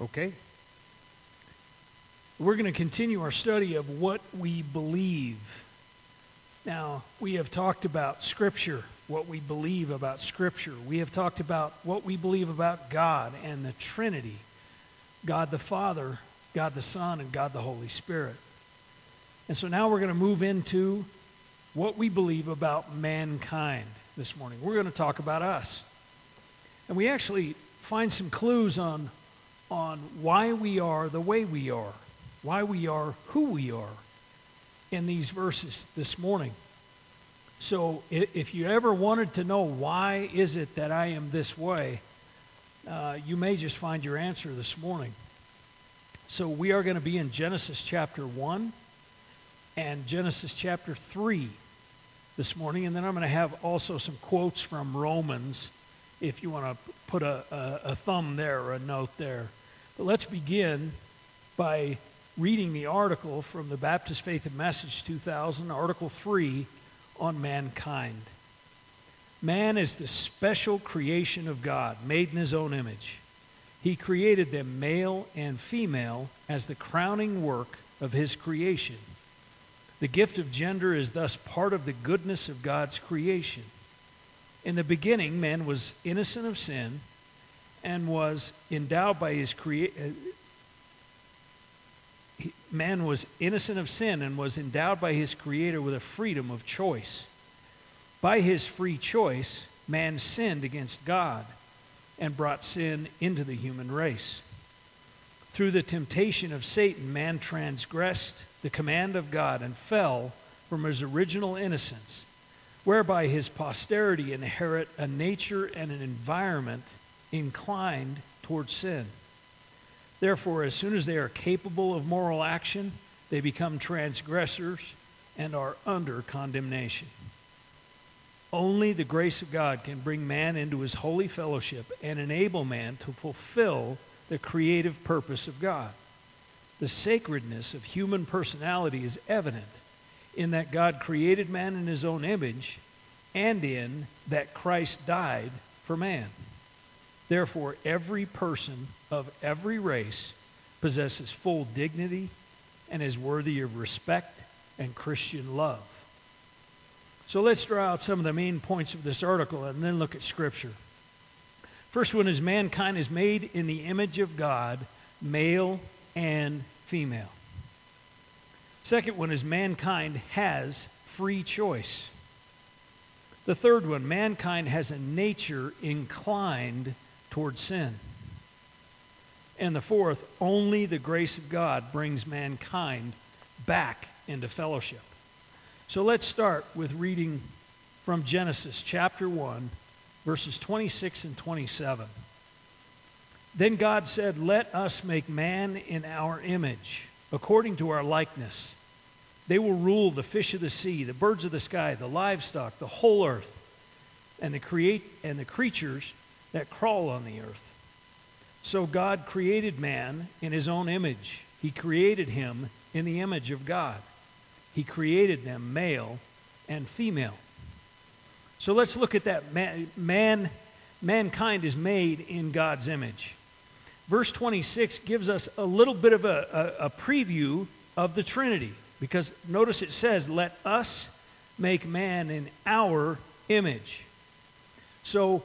Okay? We're going to continue our study of what we believe. Now, we have talked about Scripture, what we believe about Scripture. We have talked about what we believe about God and the Trinity God the Father, God the Son, and God the Holy Spirit. And so now we're going to move into what we believe about mankind this morning. We're going to talk about us. And we actually find some clues on, on why we are the way we are, why we are who we are in these verses this morning. So if you ever wanted to know why is it that I am this way, uh, you may just find your answer this morning. So we are going to be in Genesis chapter 1 and Genesis chapter 3 this morning. And then I'm going to have also some quotes from Romans if you want to put a, a, a thumb there or a note there. But let's begin by reading the article from the Baptist Faith and Message 2000, Article 3 on mankind. Man is the special creation of God, made in his own image. He created them male and female as the crowning work of his creation. The gift of gender is thus part of the goodness of God's creation. In the beginning, man was innocent of sin and was endowed by his creation. Uh, man was innocent of sin and was endowed by his creator with a freedom of choice. By his free choice, man sinned against God and brought sin into the human race. Through the temptation of Satan, man transgressed the command of God and fell from his original innocence, whereby his posterity inherit a nature and an environment inclined towards sin. Therefore, as soon as they are capable of moral action, they become transgressors and are under condemnation. Only the grace of God can bring man into his holy fellowship and enable man to fulfill the creative purpose of God. The sacredness of human personality is evident in that God created man in his own image and in that Christ died for man. Therefore, every person of every race possesses full dignity and is worthy of respect and Christian love. So let's draw out some of the main points of this article and then look at Scripture. First one is mankind is made in the image of God, male and female. Second one is mankind has free choice. The third one, mankind has a nature inclined toward sin. And the fourth, only the grace of God brings mankind back into fellowship. So let's start with reading from Genesis chapter 1, verses 26 and 27. Then God said, Let us make man in our image, according to our likeness. They will rule the fish of the sea, the birds of the sky, the livestock, the whole earth, and the, create, and the creatures that crawl on the earth. So God created man in his own image. He created him in the image of God. He created them male and female. So let's look at that. Man, man, mankind is made in God's image. Verse 26 gives us a little bit of a, a, a preview of the Trinity because notice it says, Let us make man in our image. So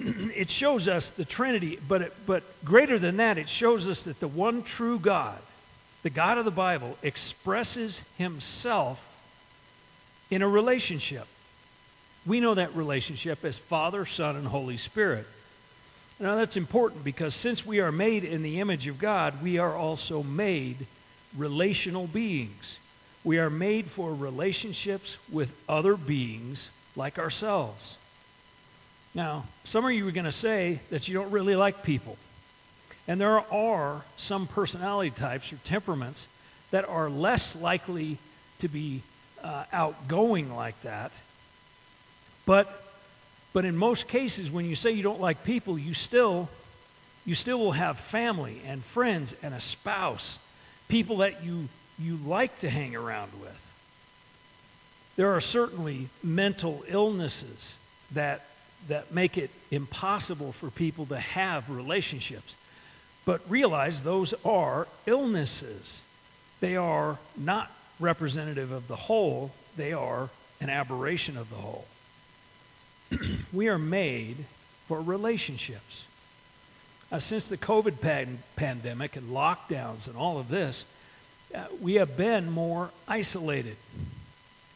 it shows us the Trinity, but, it, but greater than that, it shows us that the one true God the God of the Bible expresses himself in a relationship. We know that relationship as Father, Son, and Holy Spirit. Now, that's important because since we are made in the image of God, we are also made relational beings. We are made for relationships with other beings like ourselves. Now, some of you are going to say that you don't really like people. And there are some personality types or temperaments that are less likely to be uh, outgoing like that. But, but in most cases, when you say you don't like people, you still, you still will have family and friends and a spouse, people that you, you like to hang around with. There are certainly mental illnesses that, that make it impossible for people to have relationships. But realize those are illnesses. They are not representative of the whole, they are an aberration of the whole. we are made for relationships. Uh, since the COVID pan- pandemic and lockdowns and all of this, uh, we have been more isolated.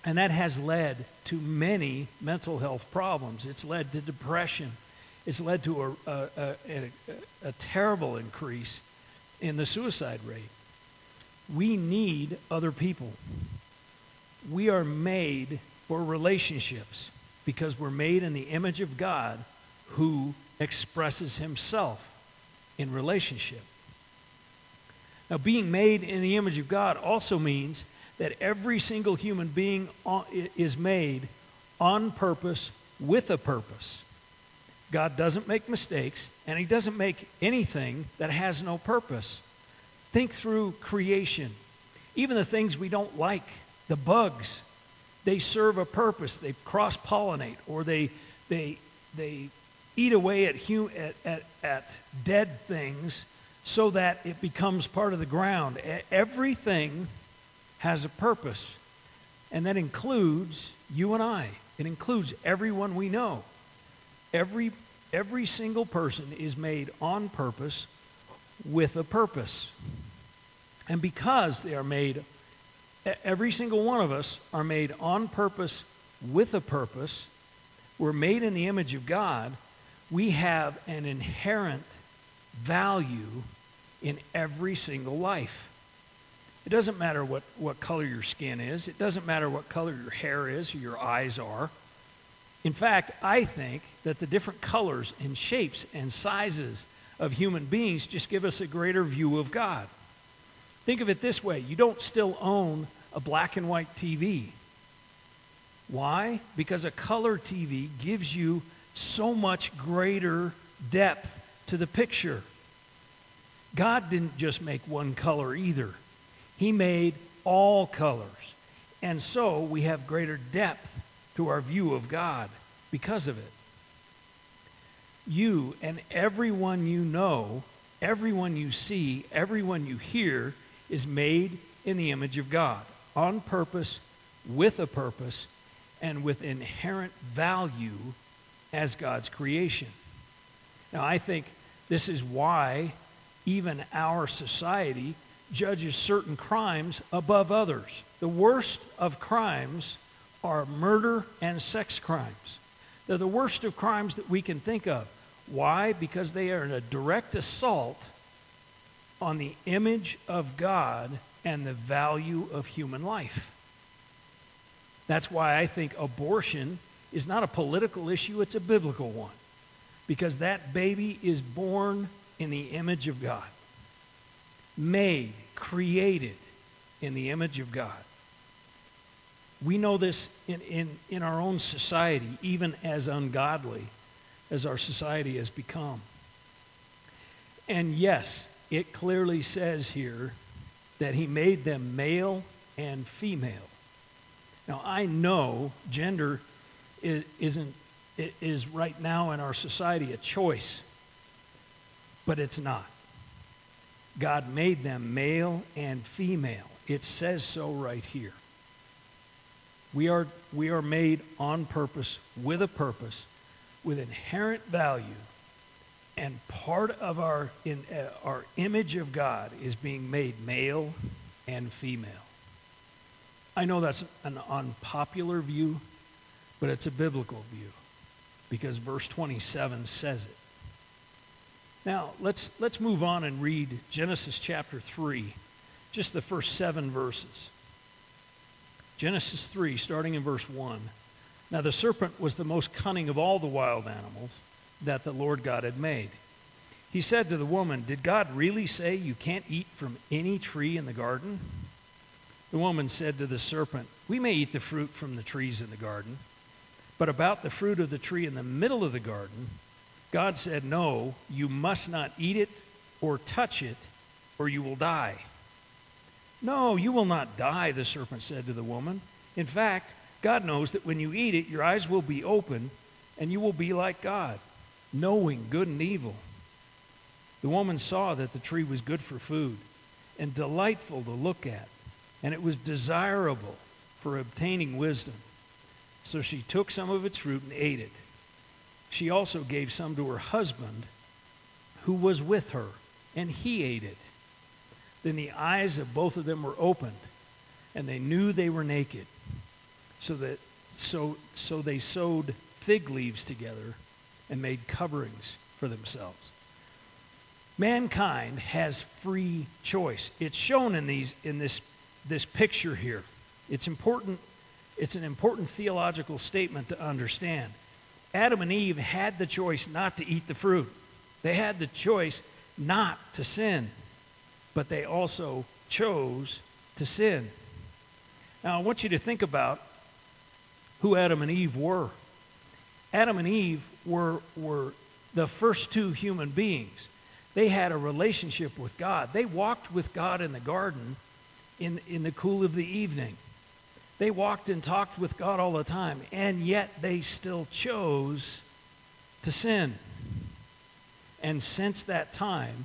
And that has led to many mental health problems. It's led to depression. It's led to a, a, a, a terrible increase in the suicide rate. We need other people. We are made for relationships because we're made in the image of God who expresses himself in relationship. Now, being made in the image of God also means that every single human being is made on purpose with a purpose. God doesn't make mistakes, and He doesn't make anything that has no purpose. Think through creation. Even the things we don't like, the bugs, they serve a purpose. They cross pollinate or they, they, they eat away at, at, at, at dead things so that it becomes part of the ground. Everything has a purpose, and that includes you and I. It includes everyone we know. Every, every single person is made on purpose with a purpose. And because they are made, every single one of us are made on purpose with a purpose, we're made in the image of God, we have an inherent value in every single life. It doesn't matter what, what color your skin is, it doesn't matter what color your hair is or your eyes are. In fact, I think that the different colors and shapes and sizes of human beings just give us a greater view of God. Think of it this way you don't still own a black and white TV. Why? Because a color TV gives you so much greater depth to the picture. God didn't just make one color either, He made all colors. And so we have greater depth to our view of God because of it. You and everyone you know, everyone you see, everyone you hear is made in the image of God, on purpose, with a purpose, and with inherent value as God's creation. Now, I think this is why even our society judges certain crimes above others. The worst of crimes are murder and sex crimes. They're the worst of crimes that we can think of. Why? Because they are a direct assault on the image of God and the value of human life. That's why I think abortion is not a political issue, it's a biblical one. Because that baby is born in the image of God, made, created in the image of God. We know this in, in, in our own society, even as ungodly as our society has become. And yes, it clearly says here that he made them male and female. Now, I know gender isn't, is right now in our society a choice, but it's not. God made them male and female. It says so right here. We are, we are made on purpose, with a purpose, with inherent value. And part of our, in, uh, our image of God is being made male and female. I know that's an unpopular view, but it's a biblical view because verse 27 says it. Now, let's, let's move on and read Genesis chapter 3, just the first seven verses. Genesis 3, starting in verse 1. Now, the serpent was the most cunning of all the wild animals that the Lord God had made. He said to the woman, Did God really say you can't eat from any tree in the garden? The woman said to the serpent, We may eat the fruit from the trees in the garden, but about the fruit of the tree in the middle of the garden, God said, No, you must not eat it or touch it, or you will die. No, you will not die, the serpent said to the woman. In fact, God knows that when you eat it, your eyes will be open and you will be like God, knowing good and evil. The woman saw that the tree was good for food and delightful to look at, and it was desirable for obtaining wisdom. So she took some of its fruit and ate it. She also gave some to her husband who was with her, and he ate it. Then the eyes of both of them were opened, and they knew they were naked. So that so so they sewed fig leaves together and made coverings for themselves. Mankind has free choice. It's shown in these in this this picture here. It's important it's an important theological statement to understand. Adam and Eve had the choice not to eat the fruit. They had the choice not to sin, but they also chose to sin. Now, I want you to think about who Adam and Eve were. Adam and Eve were, were the first two human beings. They had a relationship with God. They walked with God in the garden in, in the cool of the evening. They walked and talked with God all the time, and yet they still chose to sin. And since that time,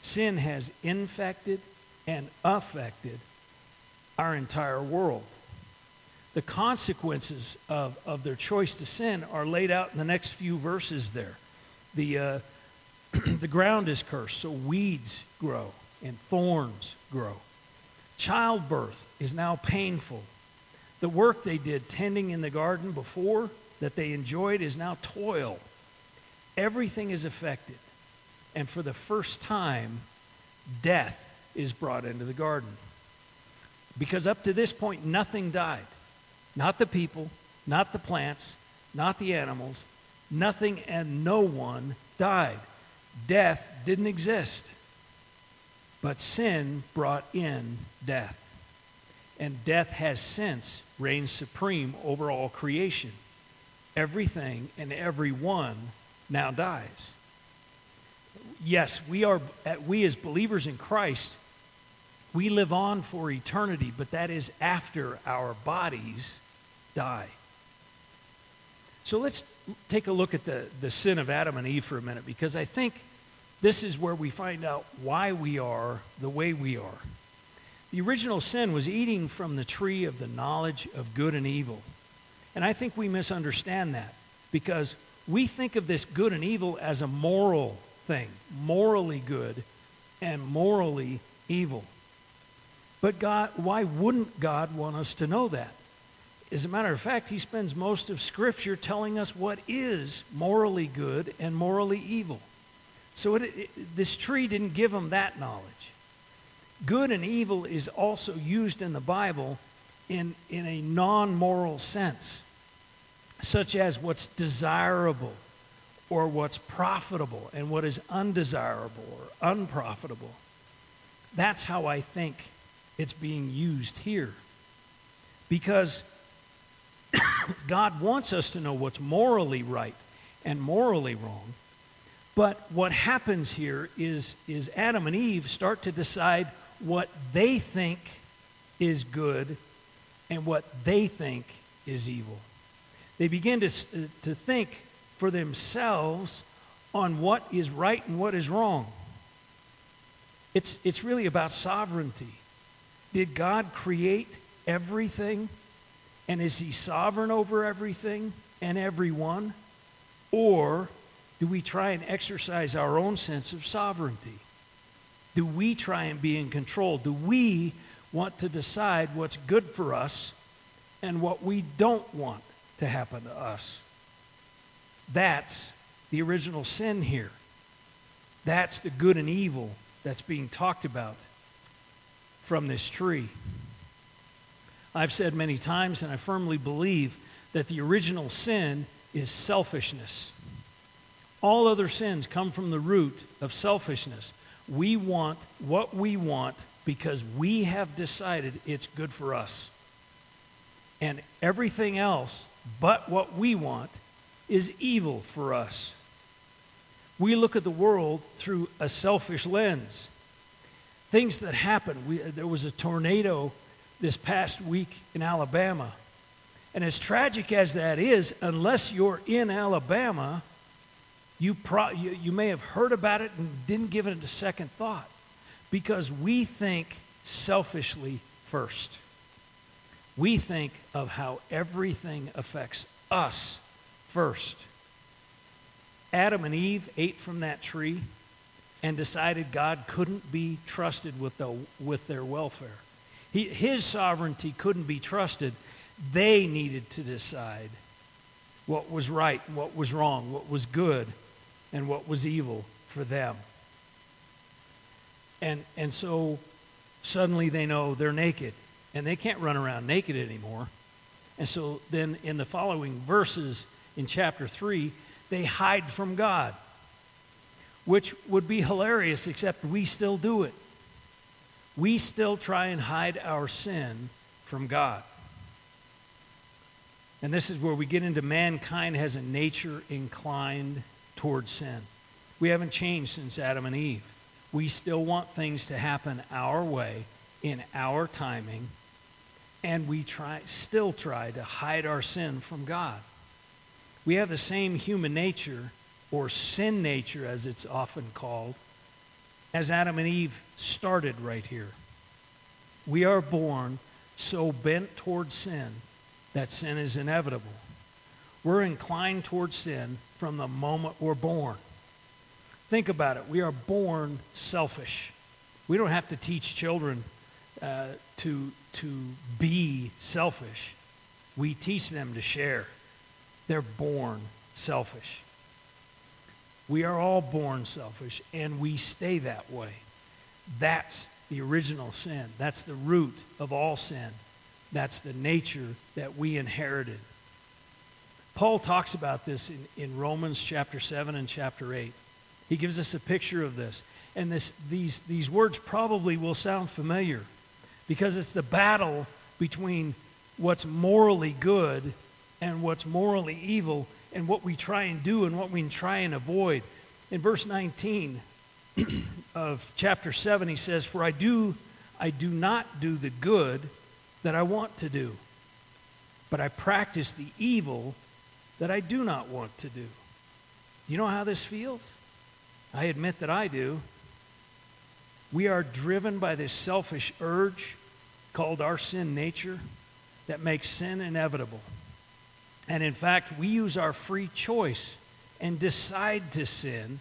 sin has infected and affected our entire world. The consequences of, of their choice to sin are laid out in the next few verses there. The, uh, the ground is cursed, so weeds grow and thorns grow. Childbirth is now painful. The work they did tending in the garden before that they enjoyed is now toil. Everything is affected. And for the first time, death is brought into the garden. Because up to this point, nothing died. Not the people, not the plants, not the animals, nothing and no one died. Death didn't exist. But sin brought in death. And death has since reigned supreme over all creation. Everything and everyone now dies. Yes, we are we as believers in Christ we live on for eternity, but that is after our bodies die. So let's take a look at the, the sin of Adam and Eve for a minute, because I think this is where we find out why we are the way we are. The original sin was eating from the tree of the knowledge of good and evil. And I think we misunderstand that because we think of this good and evil as a moral thing, morally good and morally evil. But God, why wouldn't God want us to know that? As a matter of fact, he spends most of Scripture telling us what is morally good and morally evil. So it, it, this tree didn't give him that knowledge. Good and evil is also used in the Bible in, in a non moral sense, such as what's desirable or what's profitable and what is undesirable or unprofitable. That's how I think it's being used here. Because God wants us to know what's morally right and morally wrong. But what happens here is, is Adam and Eve start to decide what they think is good and what they think is evil. They begin to, uh, to think for themselves on what is right and what is wrong. It's, it's really about sovereignty. Did God create everything? And is He sovereign over everything and everyone? Or do we try and exercise our own sense of sovereignty? Do we try and be in control? Do we want to decide what's good for us and what we don't want to happen to us? That's the original sin here. That's the good and evil that's being talked about from this tree. I've said many times, and I firmly believe, that the original sin is selfishness. All other sins come from the root of selfishness. We want what we want because we have decided it's good for us. And everything else but what we want is evil for us. We look at the world through a selfish lens things that happen. We, there was a tornado this past week in Alabama. And as tragic as that is, unless you're in Alabama, You, pro- you, you may have heard about it and didn't give it a second thought because we think selfishly first. We think of how everything affects us first. Adam and Eve ate from that tree and decided God couldn't be trusted with, the, with their welfare. He, his sovereignty couldn't be trusted. They needed to decide what was right, what was wrong, what was good, and what was evil for them. And, and so suddenly they know they're naked and they can't run around naked anymore. And so then in the following verses in chapter 3, they hide from God, which would be hilarious, except we still do it. We still try and hide our sin from God. And this is where we get into mankind has a nature inclined towards sin. We haven't changed since Adam and Eve. We still want things to happen our way, in our timing, and we try, still try to hide our sin from God. We have the same human nature, or sin nature as it's often called, as Adam and Eve started right here. We are born so bent towards sin that sin is inevitable. We're inclined towards sin from the moment we're born. Think about it. We are born selfish. We don't have to teach children uh, to, to be selfish, we teach them to share. They're born selfish. We are all born selfish, and we stay that way. That's the original sin. That's the root of all sin. That's the nature that we inherited. Paul talks about this in, in Romans chapter 7 and chapter 8. He gives us a picture of this. And this, these, these words probably will sound familiar because it's the battle between what's morally good and what's morally evil and what we try and do and what we try and avoid. In verse 19 of chapter 7 he says, "For I do I do not do the good that I want to do, but I practice the evil that I do not want to do." You know how this feels? I admit that I do. We are driven by this selfish urge called our sin nature that makes sin inevitable. And in fact, we use our free choice and decide to sin,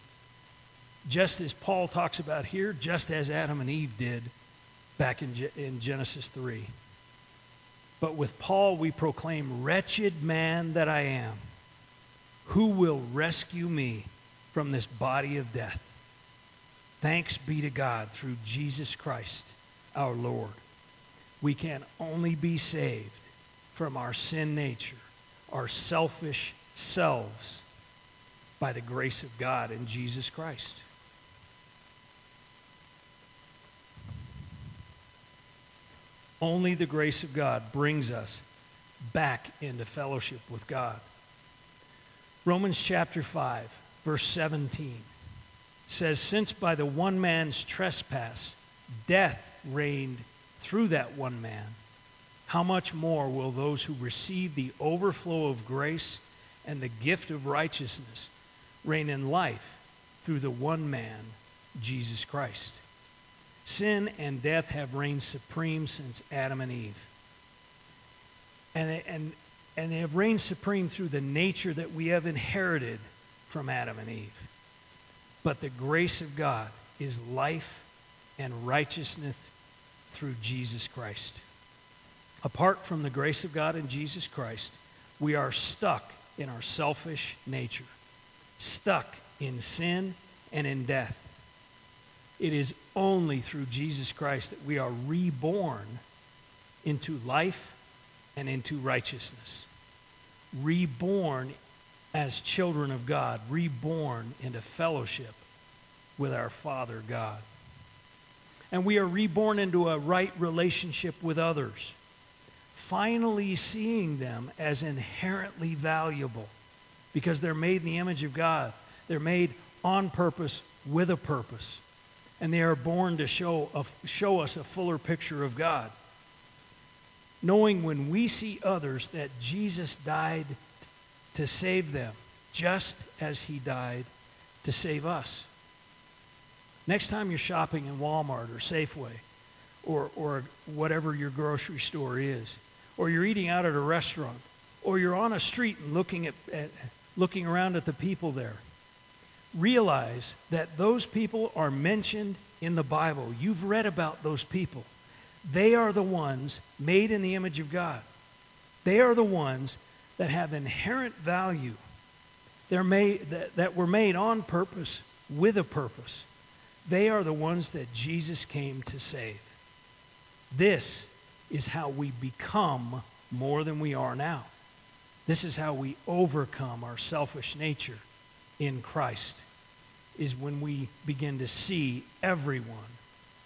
just as Paul talks about here, just as Adam and Eve did back in, in Genesis 3. But with Paul, we proclaim, Wretched man that I am, who will rescue me from this body of death? Thanks be to God through Jesus Christ our Lord. We can only be saved from our sin nature, our selfish selves, by the grace of God in Jesus Christ. Only the grace of God brings us back into fellowship with God. Romans chapter 5, verse 17 says, Since by the one man's trespass death reigned through that one man, how much more will those who receive the overflow of grace and the gift of righteousness reign in life through the one man, Jesus Christ? Sin and death have reigned supreme since Adam and Eve. And, and, and they have reigned supreme through the nature that we have inherited from Adam and Eve. But the grace of God is life and righteousness through Jesus Christ. Apart from the grace of God in Jesus Christ, we are stuck in our selfish nature, stuck in sin and in death. It is only through Jesus Christ that we are reborn into life and into righteousness. Reborn as children of God, reborn into fellowship with our Father God. And we are reborn into a right relationship with others, finally seeing them as inherently valuable because they're made in the image of God. They're made on purpose with a purpose. And they are born to show, a, show us a fuller picture of God. Knowing when we see others that Jesus died to save them, just as he died to save us. Next time you're shopping in Walmart or Safeway or, or whatever your grocery store is, or you're eating out at a restaurant, or you're on a street and looking, at, at looking around at the people there, realize that those people are mentioned in the Bible. You've read about those people. They are the ones made in the image of God. They are the ones that have inherent value. They're made, that, that were made on purpose with a purpose. They are the ones that Jesus came to save. This is how we become more than we are now. This is how we overcome our selfish nature in Christ, is when we begin to see everyone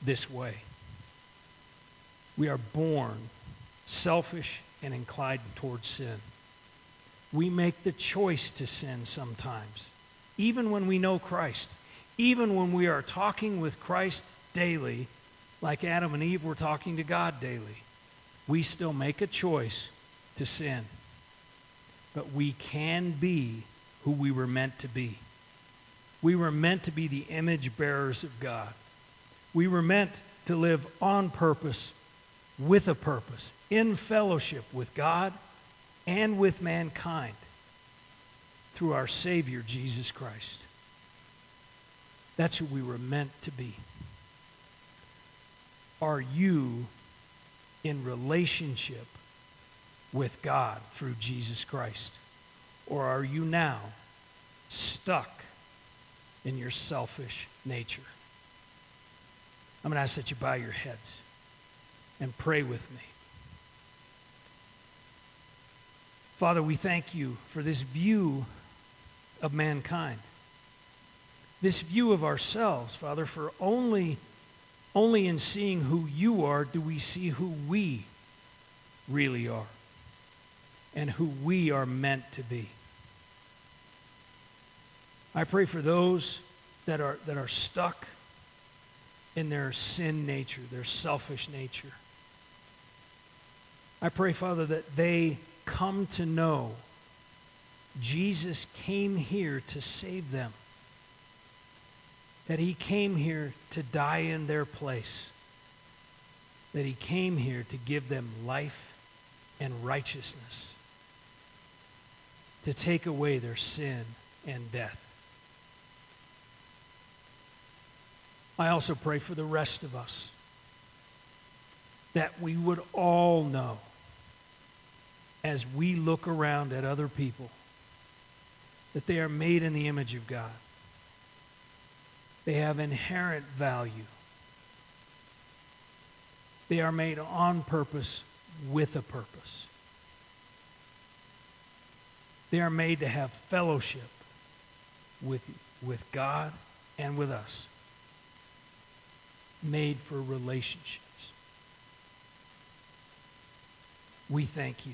this way. We are born selfish and inclined towards sin. We make the choice to sin sometimes, even when we know Christ, even when we are talking with Christ daily, like Adam and Eve were talking to God daily. We still make a choice to sin. But we can be who we were meant to be. We were meant to be the image bearers of God. We were meant to live on purpose, with a purpose, in fellowship with God and with mankind through our Savior, Jesus Christ. That's who we were meant to be. Are you in relationship with God through Jesus Christ? Or are you now stuck in your selfish nature? I'm going to ask that you bow your heads and pray with me. Father, we thank you for this view of mankind, this view of ourselves, Father, for only, only in seeing who you are do we see who we really are and who we are meant to be. I pray for those that are, that are stuck in their sin nature, their selfish nature. I pray, Father, that they come to know Jesus came here to save them, that he came here to die in their place, that he came here to give them life and righteousness, to take away their sin and death. I also pray for the rest of us that we would all know as we look around at other people that they are made in the image of God. They have inherent value. They are made on purpose with a purpose. They are made to have fellowship with, with God and with us. Made for relationships. We thank you.